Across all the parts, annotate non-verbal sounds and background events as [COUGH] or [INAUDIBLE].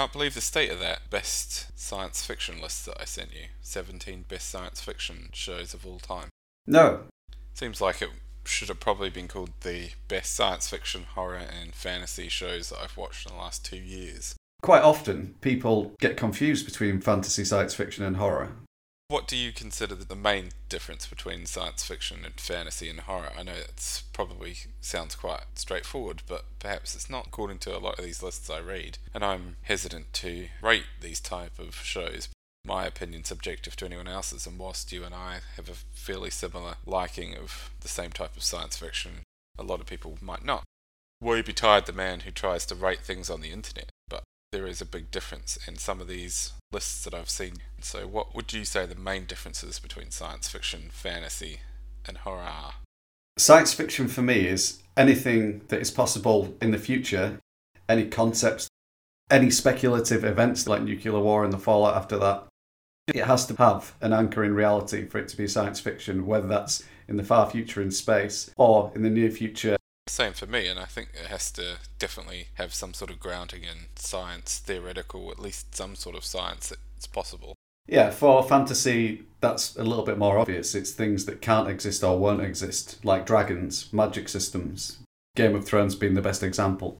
can't believe the state of that best science fiction list that I sent you. 17 best science fiction shows of all time. No. Seems like it should have probably been called the best science fiction, horror, and fantasy shows that I've watched in the last two years. Quite often, people get confused between fantasy, science fiction, and horror. What do you consider the main difference between science fiction and fantasy and horror? I know it's probably sounds quite straightforward, but perhaps it's not according to a lot of these lists I read, and I'm hesitant to rate these type of shows. My opinion subjective to anyone else's, and whilst you and I have a fairly similar liking of the same type of science fiction, a lot of people might not. Woe betide the man who tries to rate things on the internet, but there is a big difference in some of these lists that I've seen. So, what would you say the main differences between science fiction, fantasy, and horror are? Science fiction for me is anything that is possible in the future, any concepts, any speculative events like nuclear war and the fallout after that. It has to have an anchor in reality for it to be science fiction, whether that's in the far future in space or in the near future same for me, and I think it has to definitely have some sort of grounding in science, theoretical, at least some sort of science that's possible. Yeah, for fantasy, that's a little bit more obvious. It's things that can't exist or won't exist, like dragons, magic systems. Game of Thrones being the best example.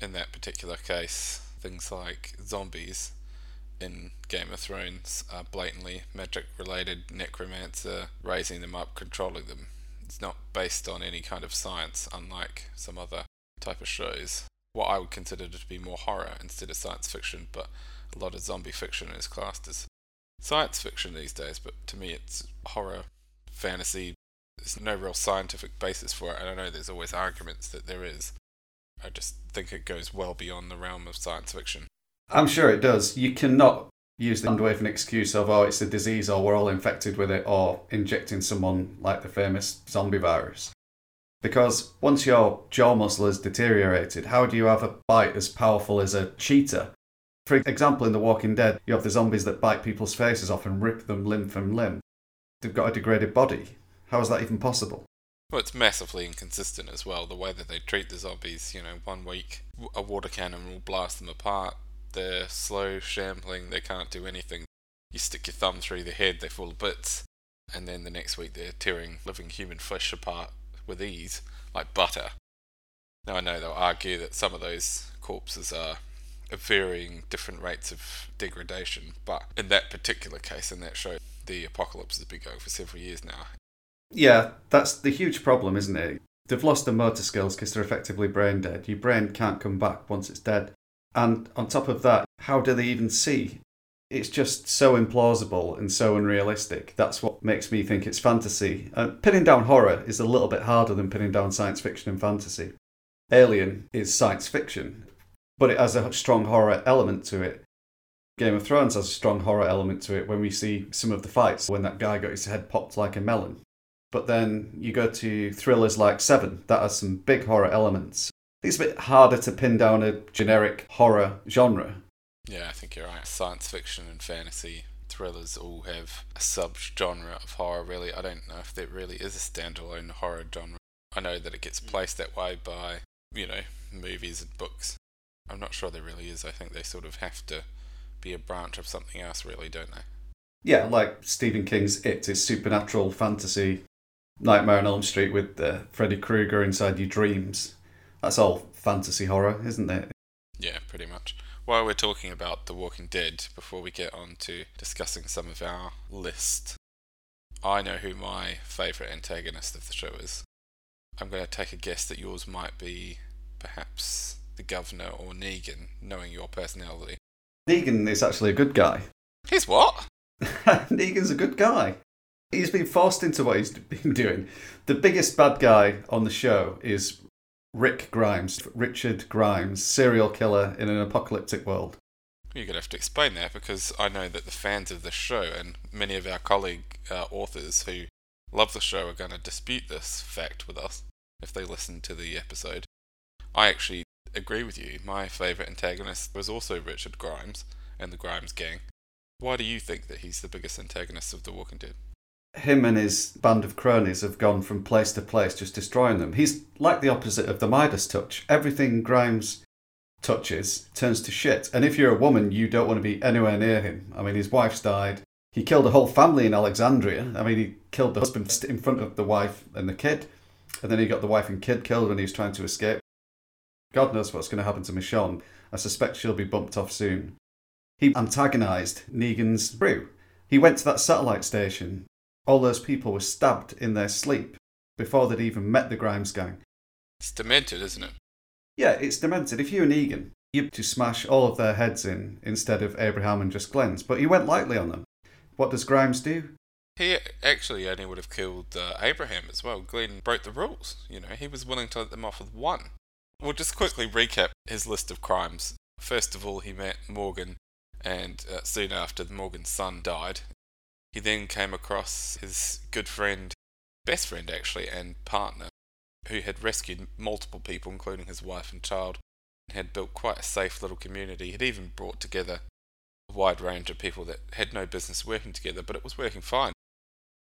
In that particular case, things like zombies in Game of Thrones are blatantly magic related, necromancer, raising them up, controlling them it's not based on any kind of science, unlike some other type of shows. What I would consider to be more horror instead of science fiction, but a lot of zombie fiction is classed as science fiction these days, but to me it's horror, fantasy. There's no real scientific basis for it, and I know there's always arguments that there is. I just think it goes well beyond the realm of science fiction. I'm sure it does. You cannot use the wave an excuse of oh it's a disease or we're all infected with it or injecting someone like the famous zombie virus. Because once your jaw muscle is deteriorated, how do you have a bite as powerful as a cheetah? For example, in The Walking Dead, you have the zombies that bite people's faces off and rip them limb from limb. They've got a degraded body. How is that even possible? Well, it's massively inconsistent as well. The way that they treat the zombies, you know, one week a water cannon will blast them apart, they're slow, shambling, they can't do anything. You stick your thumb through their head, they fall to bits, and then the next week they're tearing living human flesh apart with ease, like butter. Now I know they'll argue that some of those corpses are at varying different rates of degradation, but in that particular case, in that show, the apocalypse has been going for several years now. Yeah, that's the huge problem, isn't it? They've lost their motor skills because they're effectively brain dead. Your brain can't come back once it's dead. And on top of that, how do they even see? It's just so implausible and so unrealistic. That's what makes me think it's fantasy. Uh, pinning down horror is a little bit harder than pinning down science fiction and fantasy. Alien is science fiction, but it has a strong horror element to it. Game of Thrones has a strong horror element to it when we see some of the fights when that guy got his head popped like a melon. But then you go to thrillers like Seven, that has some big horror elements. It's a bit harder to pin down a generic horror genre. Yeah, I think you're right. Science fiction and fantasy thrillers all have a sub-genre of horror, really. I don't know if there really is a standalone horror genre. I know that it gets placed that way by, you know, movies and books. I'm not sure there really is. I think they sort of have to be a branch of something else, really, don't they? Yeah, like Stephen King's It is supernatural fantasy. Nightmare on Elm Street with uh, Freddy Krueger inside your dreams. That's all fantasy horror, isn't it? Yeah, pretty much. While we're talking about The Walking Dead, before we get on to discussing some of our list, I know who my favourite antagonist of the show is. I'm going to take a guess that yours might be perhaps the governor or Negan, knowing your personality. Negan is actually a good guy. He's what? [LAUGHS] Negan's a good guy. He's been forced into what he's [LAUGHS] been doing. The biggest bad guy on the show is Rick Grimes, Richard Grimes, serial killer in an apocalyptic world. You're going to have to explain that because I know that the fans of the show and many of our colleague uh, authors who love the show are going to dispute this fact with us if they listen to the episode. I actually agree with you. My favourite antagonist was also Richard Grimes and the Grimes gang. Why do you think that he's the biggest antagonist of The Walking Dead? Him and his band of cronies have gone from place to place just destroying them. He's like the opposite of the Midas touch. Everything Grimes touches turns to shit. And if you're a woman, you don't want to be anywhere near him. I mean, his wife's died. He killed a whole family in Alexandria. I mean, he killed the husband in front of the wife and the kid. And then he got the wife and kid killed when he was trying to escape. God knows what's going to happen to Michonne. I suspect she'll be bumped off soon. He antagonised Negan's crew. He went to that satellite station. All those people were stabbed in their sleep before they'd even met the Grimes gang. It's demented, isn't it? Yeah, it's demented. If you were Negan, you'd to smash all of their heads in instead of Abraham and just Glenn's. But he went lightly on them. What does Grimes do? He actually only would have killed uh, Abraham as well. Glenn broke the rules. You know, he was willing to let them off with one. We'll just quickly recap his list of crimes. First of all, he met Morgan, and uh, soon after, Morgan's son died. He then came across his good friend, best friend actually, and partner, who had rescued multiple people, including his wife and child, and had built quite a safe little community. He'd even brought together a wide range of people that had no business working together, but it was working fine.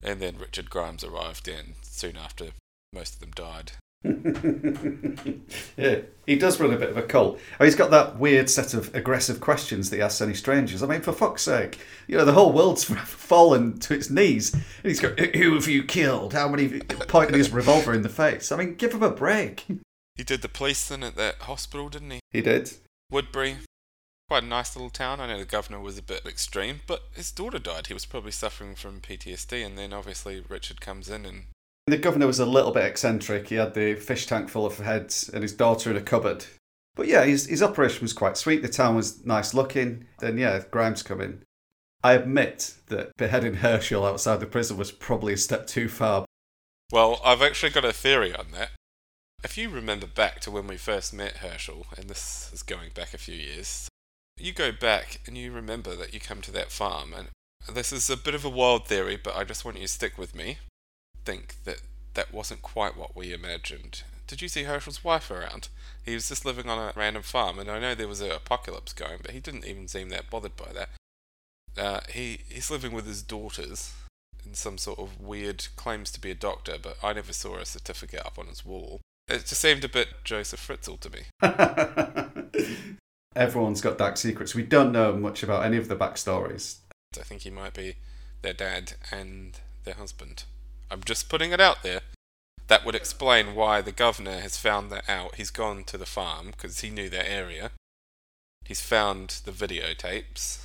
And then Richard Grimes arrived, and soon after, most of them died. [LAUGHS] yeah, he does run a bit of a cult. Oh, he's got that weird set of aggressive questions that he asks any strangers. I mean, for fuck's sake, you know, the whole world's [LAUGHS] fallen to its knees. And he's going, Who have you killed? How many? Pointing his revolver in the face. I mean, give him a break. [LAUGHS] He did the police thing at that hospital, didn't he? He did. Woodbury. Quite a nice little town. I know the governor was a bit extreme, but his daughter died. He was probably suffering from PTSD, and then obviously Richard comes in and the governor was a little bit eccentric. He had the fish tank full of heads and his daughter in a cupboard. But yeah, his, his operation was quite sweet. The town was nice looking. Then, yeah, Grimes come in. I admit that beheading Hershel outside the prison was probably a step too far. Well, I've actually got a theory on that. If you remember back to when we first met Hershel, and this is going back a few years, you go back and you remember that you come to that farm, and this is a bit of a wild theory, but I just want you to stick with me think that that wasn't quite what we imagined. Did you see Hershel's wife around? He was just living on a random farm, and I know there was an apocalypse going, but he didn't even seem that bothered by that. Uh, he he's living with his daughters in some sort of weird claims to be a doctor, but I never saw a certificate up on his wall. It just seemed a bit Joseph Fritzl to me. [LAUGHS] Everyone's got dark secrets. We don't know much about any of the backstories. I think he might be their dad and their husband. I'm just putting it out there. That would explain why the governor has found that out. He's gone to the farm because he knew that area. He's found the videotapes,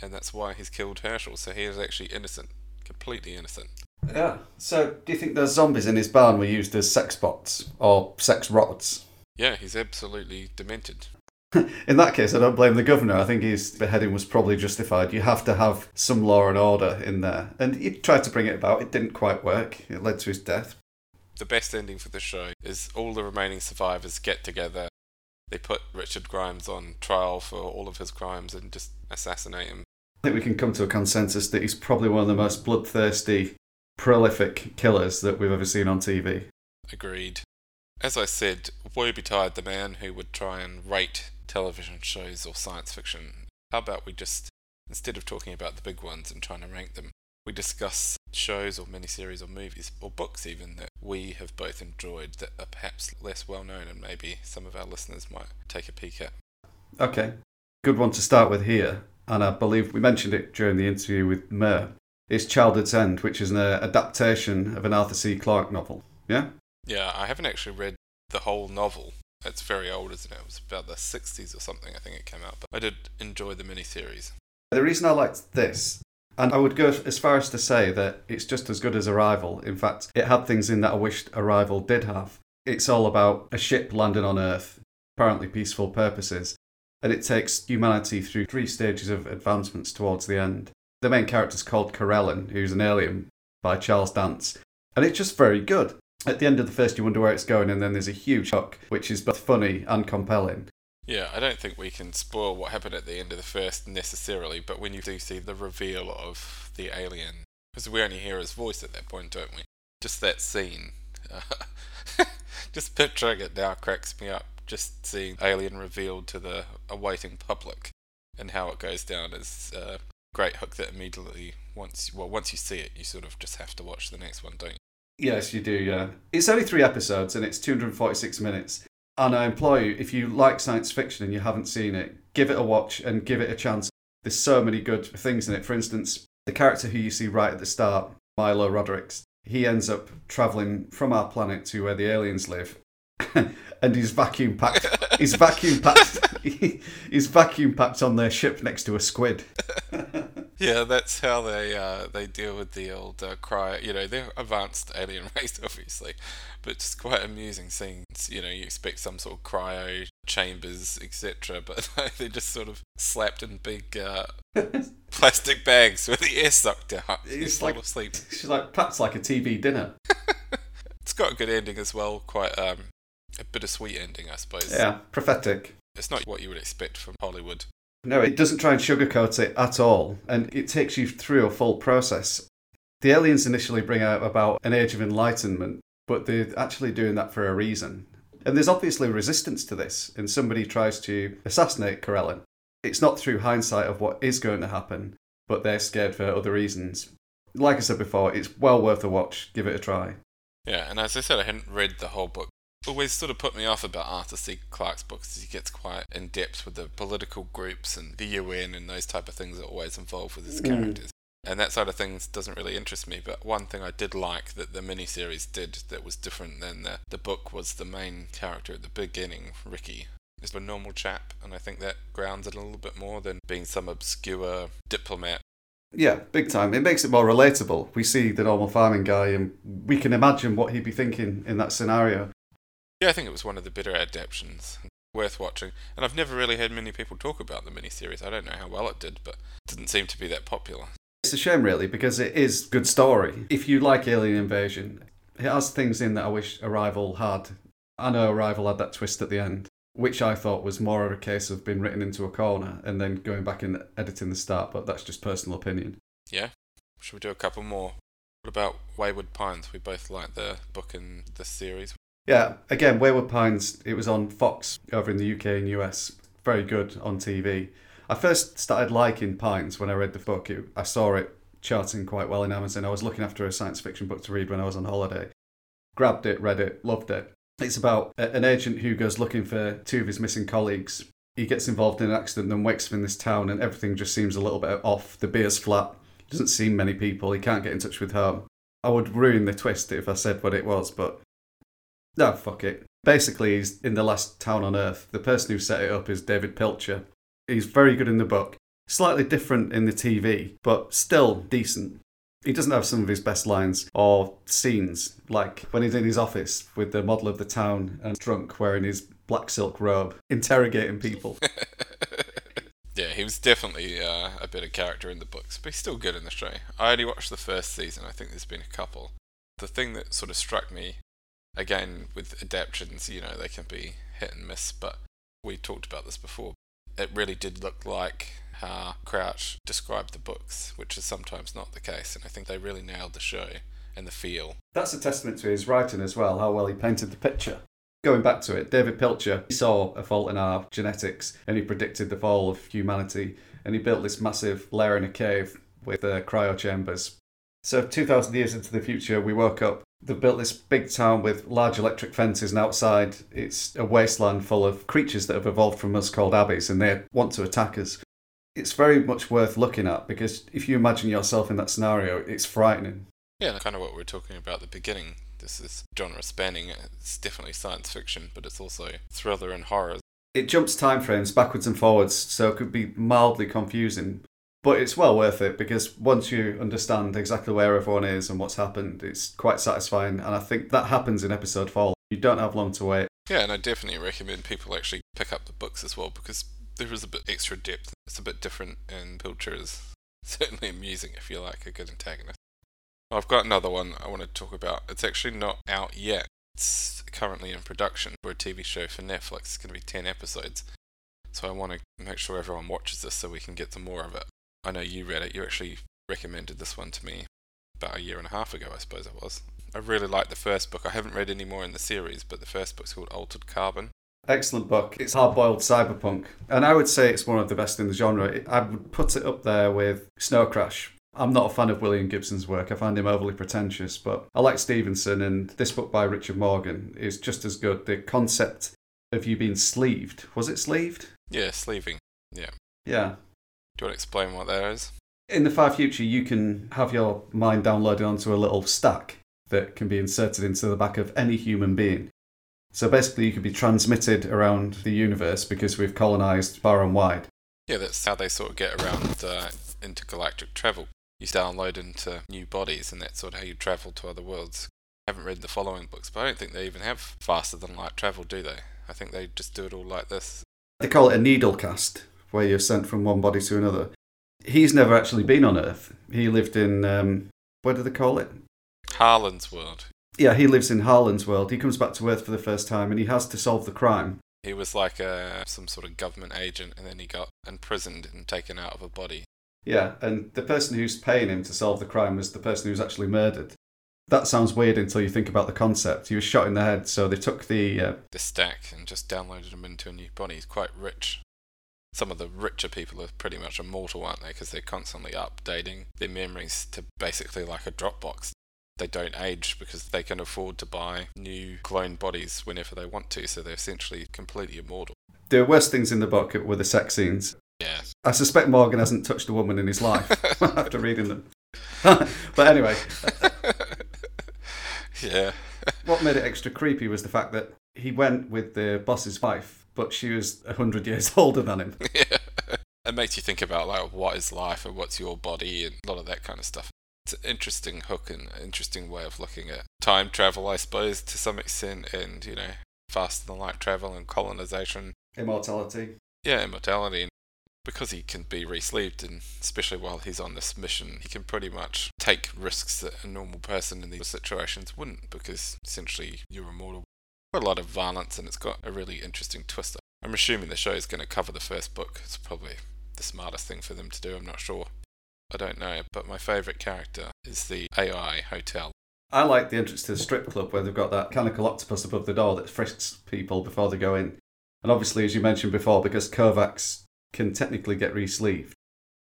and that's why he's killed Hershel. So he is actually innocent, completely innocent. Yeah. So do you think those zombies in his barn were used as sex bots or sex rods? Yeah, he's absolutely demented. [LAUGHS] in that case, I don't blame the governor. I think his beheading was probably justified. You have to have some law and order in there. And he tried to bring it about. It didn't quite work. It led to his death. The best ending for the show is all the remaining survivors get together. They put Richard Grimes on trial for all of his crimes and just assassinate him. I think we can come to a consensus that he's probably one of the most bloodthirsty, prolific killers that we've ever seen on TV. Agreed. As I said, woe betide the man who would try and rate television shows or science fiction. How about we just, instead of talking about the big ones and trying to rank them, we discuss shows or miniseries or movies or books even that we have both enjoyed that are perhaps less well known and maybe some of our listeners might take a peek at. Okay. Good one to start with here. And I believe we mentioned it during the interview with Mer. It's Childhood's End, which is an uh, adaptation of an Arthur C. Clarke novel. Yeah? Yeah, I haven't actually read the whole novel, it's very old, isn't it? It was about the 60s or something, I think it came out. But I did enjoy the miniseries. The reason I liked this, and I would go as far as to say that it's just as good as Arrival. In fact, it had things in that I wished Arrival did have. It's all about a ship landing on Earth, apparently peaceful purposes, and it takes humanity through three stages of advancements towards the end. The main character is called Karellen, who's an alien, by Charles Dance, and it's just very good at the end of the first, you wonder where it's going, and then there's a huge hook, which is both funny and compelling. Yeah, I don't think we can spoil what happened at the end of the first necessarily, but when you do see the reveal of the alien, because we only hear his voice at that point, don't we? Just that scene. [LAUGHS] Just picturing it now cracks me up. Just seeing Alien revealed to the awaiting public and how it goes down is a great hook that immediately, once well, once you see it, you sort of just have to watch the next one, don't you? Yes, you do, yeah. It's only three episodes and it's 246 minutes. And I implore you, if you like science fiction and you haven't seen it, give it a watch and give it a chance. There's so many good things in it. For instance, the character who you see right at the start, Milo Rodricks, he ends up traveling from our planet to where the aliens live. [LAUGHS] and he's vacuum packed. He's vacuum packed. [LAUGHS] he's vacuum packed on their ship next to a squid. [LAUGHS] yeah, that's how they uh, they deal with the old uh, cryo. You know, they're advanced alien [LAUGHS] race, obviously, but it's quite amusing seeing. You know, you expect some sort of cryo chambers, etc., but they're just sort of slapped in big uh, plastic bags with the air sucked out. It's like asleep. She's like perhaps like a TV dinner. it's got a good ending as well. Quite um, a bittersweet ending, I suppose. Yeah, prophetic. It's not what you would expect from Hollywood. No, it doesn't try and sugarcoat it at all, and it takes you through a full process. The aliens initially bring out about an age of enlightenment, but they're actually doing that for a reason. And there's obviously resistance to this, and somebody tries to assassinate Karellen. It's not through hindsight of what is going to happen, but they're scared for other reasons. Like I said before, it's well worth a watch. Give it a try. Yeah, and as I said, I hadn't read the whole book always sort of put me off about Arthur C. Clarke's books. He gets quite in depth with the political groups and the UN and those type of things that are always involved with his mm. characters. And that side of things doesn't really interest me. But one thing I did like that the miniseries did that was different than the, the book was the main character at the beginning, Ricky. Is a normal chap, and I think that grounds it a little bit more than being some obscure diplomat yeah, big time. It makes it more relatable. We see the normal farming guy and we can imagine what he'd be thinking in that scenario. Yeah, I think it was one of the better adaptations. Worth watching. And I've never really heard many people talk about the miniseries. I don't know how well it did, but it didn't seem to be that popular. It's a shame, really, because it is good story. If you like Alien Invasion, it has things in that I wish Arrival had. I know Arrival had that twist at the end, which I thought was more of a case of being written into a corner and then going back and editing the start, but that's just personal opinion. Yeah. Should we do a couple more? What about Wayward Pines? We both like the book and the series. Yeah, again, Wayward Pines, it was on Fox over in the UK and US. Very good on TV. I first started liking Pines when I read the book. It, I saw it charting quite well in Amazon. I was looking after a science fiction book to read when I was on holiday. Grabbed it, read it, loved it. It's about an agent who goes looking for two of his missing colleagues. He gets involved in an accident and wakes up in this town, and everything just seems a little bit off. The beer's flat. Doesn't see many people. He can't get in touch with home. I would ruin the twist if I said what it was, but no, fuck it. Basically, he's in the last town on earth. The person who set it up is David Pilcher. He's very good in the book. Slightly different in the TV, but still decent. He doesn't have some of his best lines or scenes, like when he's in his office with the model of the town and drunk wearing his black silk robe, interrogating people. [LAUGHS] yeah, he was definitely uh, a better character in the books, but he's still good in the show. I only watched the first season, I think there's been a couple. The thing that sort of struck me again with adaptations, you know, they can be hit and miss, but we talked about this before. It really did look like how Crouch described the books, which is sometimes not the case, and I think they really nailed the show and the feel. That's a testament to his writing as well, how well he painted the picture. Going back to it, David Pilcher he saw a fault in our genetics and he predicted the fall of humanity, and he built this massive lair in a cave with the cryo chambers. So, 2,000 years into the future, we woke up They've built this big town with large electric fences, and outside it's a wasteland full of creatures that have evolved from us called abbies, and they want to attack us. It's very much worth looking at because if you imagine yourself in that scenario, it's frightening. Yeah, kind of what we were talking about at the beginning. This is genre spanning. It's definitely science fiction, but it's also thriller and horror. It jumps time frames backwards and forwards, so it could be mildly confusing. But it's well worth it because once you understand exactly where everyone is and what's happened, it's quite satisfying. And I think that happens in episode four. You don't have long to wait. Yeah, and I definitely recommend people actually pick up the books as well because there is a bit extra depth. It's a bit different, and Pilcher is [LAUGHS] certainly amusing if you like a good antagonist. I've got another one I want to talk about. It's actually not out yet. It's currently in production for a TV show for Netflix. It's going to be 10 episodes. So I want to make sure everyone watches this so we can get some more of it. I know you read it. You actually recommended this one to me about a year and a half ago, I suppose it was. I really liked the first book. I haven't read any more in the series, but the first book's called Altered Carbon. Excellent book. It's hard boiled cyberpunk. And I would say it's one of the best in the genre. I would put it up there with Snow Crash. I'm not a fan of William Gibson's work. I find him overly pretentious, but I like Stephenson, and this book by Richard Morgan is just as good. The concept of you being sleeved. Was it sleeved? Yeah, sleeving. Yeah. Yeah. Do you want to explain what there is? In the far future, you can have your mind downloaded onto a little stack that can be inserted into the back of any human being. So basically, you could be transmitted around the universe because we've colonized far and wide. Yeah, that's how they sort of get around uh, intergalactic travel. You download into new bodies, and that's sort of how you travel to other worlds. I haven't read the following books, but I don't think they even have faster than light travel, do they? I think they just do it all like this. They call it a needle cast, where you're sent from one body to another. He's never actually been on Earth. He lived in, um, what do they call it? Harlan's world. Yeah, he lives in Harlan's world. He comes back to Earth for the first time and he has to solve the crime. He was like a, some sort of government agent, and then he got imprisoned and taken out of a body. Yeah, and the person who's paying him to solve the crime was the person who was actually murdered. That sounds weird until you think about the concept. He was shot in the head, so they took the. Uh, the stack and just downloaded him into a new body. He's quite rich. Some of the richer people are pretty much immortal, aren't they? Because they're constantly updating their memories to basically like a Dropbox. They don't age because they can afford to buy new clone bodies whenever they want to, so they're essentially completely immortal. the worst things in the book were the sex scenes. Yeah. I suspect Morgan hasn't touched a woman in his life after reading them. but anyway, [LAUGHS] yeah. what made it extra creepy was the fact that he went with the boss's wife, but she was a hundred years [LAUGHS] older than him. [LAUGHS] yeah. It makes you think about like what is life and what's your body and a lot of that kind of stuff. It's an interesting hook and an interesting way of looking at time travel, I suppose, to some extent, and you know, faster than light travel and colonization. Immortality. Yeah, immortality. Because he can be re-sleeved, and especially while he's on this mission, he can pretty much take risks that a normal person in these situations wouldn't, because essentially you're immortal. Got a lot of violence, and it's got a really interesting twist. I'm assuming the show is going to cover the first book. It's probably the smartest thing for them to do. I'm not sure. I don't know, but my favourite character is the AI hotel. I like the entrance to the strip club where they've got that canical octopus above the door that frisks people before they go in. And obviously, as you mentioned before, because Kovacs can technically get re-sleeved,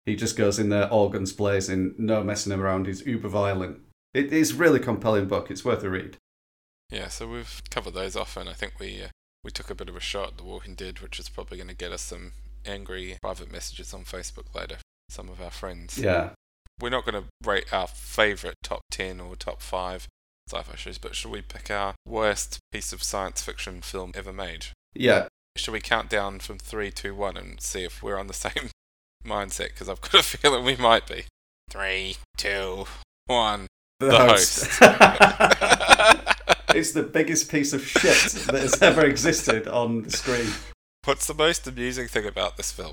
he just goes in there, guns blazing, no messing around. He's uber violent. It is really compelling book. It's worth a read. Yeah, so we've covered those off, and I think we uh, we took a bit of a shot at The Walking Dead, which is probably going to get us some angry private messages on Facebook later. Some of our friends. Yeah. We're not going to rate our favourite top 10 or top 5 sci fi shows, but should we pick our worst piece of science fiction film ever made? Yeah. Should we count down from 3, 2, 1 and see if we're on the [LAUGHS] same mindset? Because I've got a feeling we might be. 3, 2, 1. The, host. [LAUGHS] [LAUGHS] it's the biggest piece of shit that has ever existed on the screen. What's the most amusing thing about this film?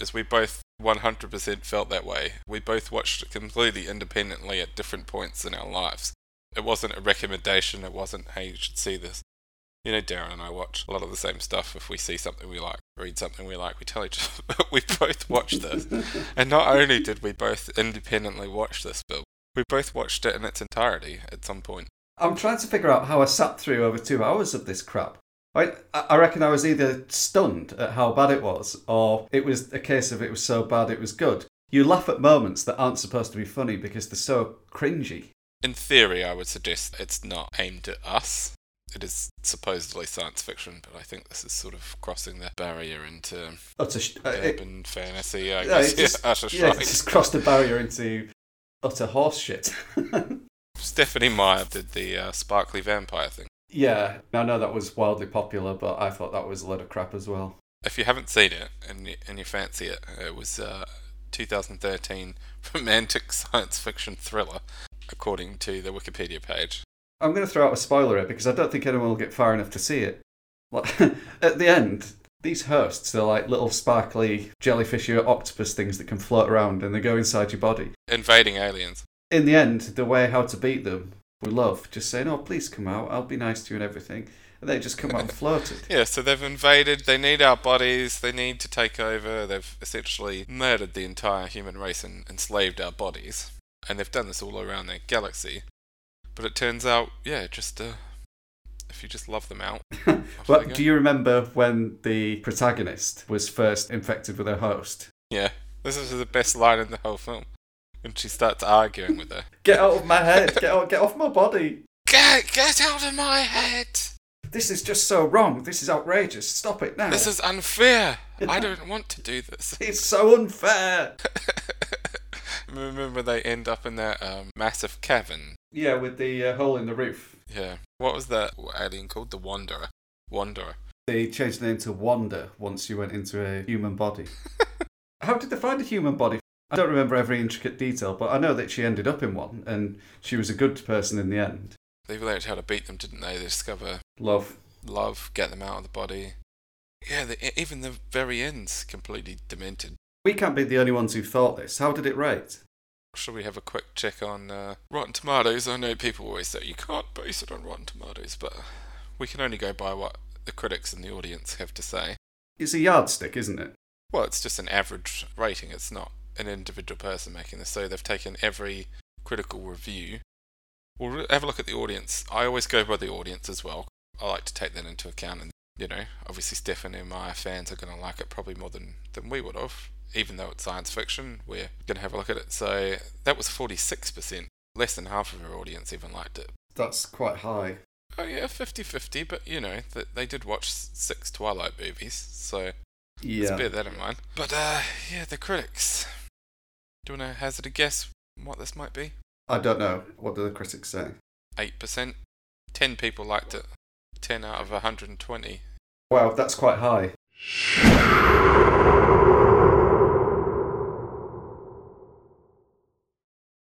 Is we both 100% felt that way. We both watched it completely independently at different points in our lives. It wasn't a recommendation, it wasn't, hey, you should see this. You know, Darren and I watch a lot of the same stuff. If we see something we like, read something we like, we tell each [LAUGHS] other but we both watched this. [LAUGHS] and not only did we both independently watch this film, we both watched it in its entirety at some point. I'm trying to figure out how I sat through over two hours of this crap. I, I reckon I was either stunned at how bad it was, or it was a case of it was so bad it was good. You laugh at moments that aren't supposed to be funny because they're so cringy. In theory, I would suggest it's not aimed at us. It is supposedly science fiction, but I think this is sort of crossing the barrier into utter sh- uh, urban it, fantasy. I yeah, guess [LAUGHS] just, yeah, utter yeah, it's just crossed the barrier into utter horse shit. [LAUGHS] Stephenie Meyer did the uh, sparkly vampire thing. Yeah, I know that was wildly popular, but I thought that was a load of crap as well. If you haven't seen it and you, and you fancy it, it was uh, 2013 [LAUGHS] romantic science fiction thriller, according to the Wikipedia page. I'm going to throw out a spoiler here because I don't think anyone will get far enough to see it. Like, [LAUGHS] at the end, these hosts are like little sparkly jellyfish or octopus things that can float around and they go inside your body. Invading aliens. In the end, the way how to beat them with love, just saying, "Oh, please come out. I'll be nice to you and everything," and they just come out and [LAUGHS] floated. Yeah, so they've invaded. They need our bodies. They need to take over. They've essentially murdered the entire human race and enslaved our bodies, and they've done this all around their galaxy. But it turns out, yeah, just uh, if you just love them out. [LAUGHS] well, do you remember when the protagonist was first infected with her host? Yeah, this is the best line in the whole film. When she starts arguing with her. [LAUGHS] Get out of my head! Get out! Get off my body! Get get out of my head! This is just so wrong. This is outrageous. Stop it now. This is unfair. [LAUGHS] I don't want to do this. It's so unfair. [LAUGHS] Remember they end up in that um, massive cavern. Yeah, with the uh, hole in the roof. Yeah. What was that alien called? The Wanderer. Wanderer. They changed the name to Wanda once you went into a human body. How did they find a human body? I don't remember every intricate detail, but I know that she ended up in one, and she was a good person in the end. They learned how to beat them, didn't they? They discover Love. love, get them out of the body. Yeah, the, even the very end's completely demented. We can't be the only ones who thought this. How did it rate? Shall we have a quick check on uh, Rotten Tomatoes? I know people always say you can't base it on Rotten Tomatoes, but we can only go by what the critics and the audience have to say. It's a yardstick, isn't it? Well, it's just an average rating. It's not an individual person making this. So they've taken every critical review. We'll have a look at the audience. I always go by the audience as well. I like to take that into account. And, you know, obviously Stephanie and my fans are going to like it probably more than, than we would have. Even though it's science fiction, we're going to have a look at it. So that was 46%. Less than half of our audience even liked it. That's quite high. Oh, yeah, 50 50, but, you know, th- they did watch six Twilight movies. So Let's bear that in mind. But uh, yeah, the critics. Do you want to hazard a guess what this might be? I don't know. What do the critics say? Eight percent. Ten people liked it. Ten out of 120. Wow, that's quite high.